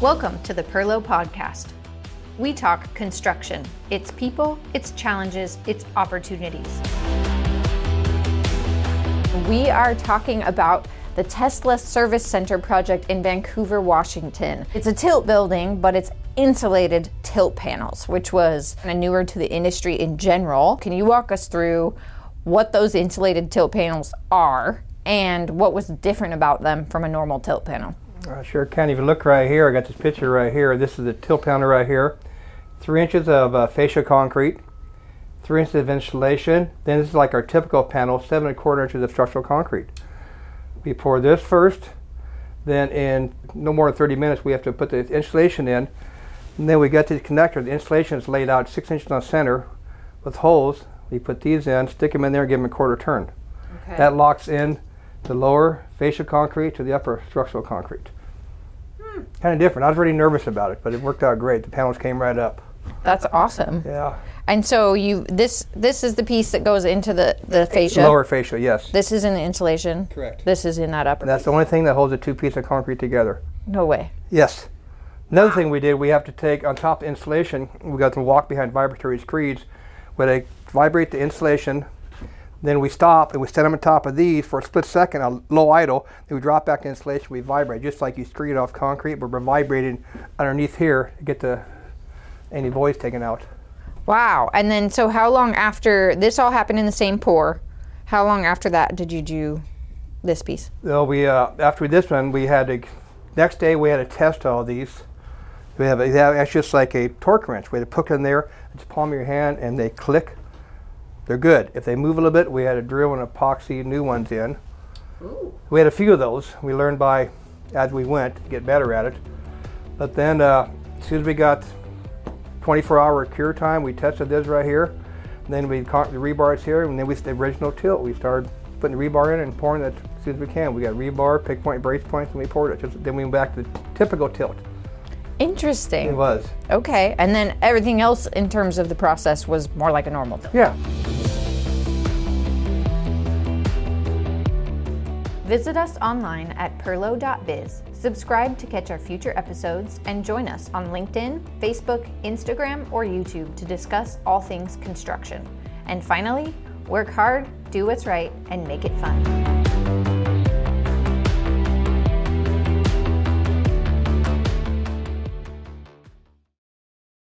Welcome to the Perlo Podcast. We talk construction, its people, its challenges, its opportunities. We are talking about the Tesla Service Center project in Vancouver, Washington. It's a tilt building, but it's insulated tilt panels, which was kind of newer to the industry in general. Can you walk us through what those insulated tilt panels are and what was different about them from a normal tilt panel? I sure can. If you look right here, I got this picture right here. This is the tilt panel right here. Three inches of uh, fascia concrete, three inches of insulation. Then this is like our typical panel, seven and a quarter inches of structural concrete. We pour this first. Then in no more than 30 minutes, we have to put the insulation in. And then we got the connector. The insulation is laid out six inches on center with holes. We put these in, stick them in there, and give them a quarter turn. Okay. That locks in the lower fascia concrete to the upper structural concrete. Kind of different. I was really nervous about it, but it worked out great. The panels came right up. That's awesome. Yeah. And so you this this is the piece that goes into the the fascia. Lower fascia, yes. This is in the insulation. Correct. This is in that upper. And that's the only thing that holds the two pieces of concrete together. no way. Yes. Another thing we did, we have to take on top of insulation, we got some walk behind vibratory screeds where they vibrate the insulation. Then we stop and we set them on top of these for a split second, a low idle. Then we drop back the insulation, we vibrate just like you screed off concrete, but we're vibrating underneath here to get the any voids taken out. Wow. And then so how long after this all happened in the same pour? How long after that did you do this piece? Well, we uh, after this one, we had to next day we had to test all these. We have a, it's just like a torque wrench. We had to put in there, just palm of your hand, and they click. They're good. If they move a little bit, we had to drill and epoxy new ones in. We had a few of those. We learned by as we went to get better at it. But then, uh, as soon as we got 24-hour cure time, we tested this right here. And then we caught the rebars here, and then we the original tilt. We started putting the rebar in and pouring it as soon as we can. We got rebar, pick point, brace points, and we poured it. Just, then we went back to the typical tilt. Interesting. It was. Okay. And then everything else in terms of the process was more like a normal. Yeah. Visit us online at perlo.biz. Subscribe to catch our future episodes and join us on LinkedIn, Facebook, Instagram, or YouTube to discuss all things construction. And finally, work hard, do what's right, and make it fun.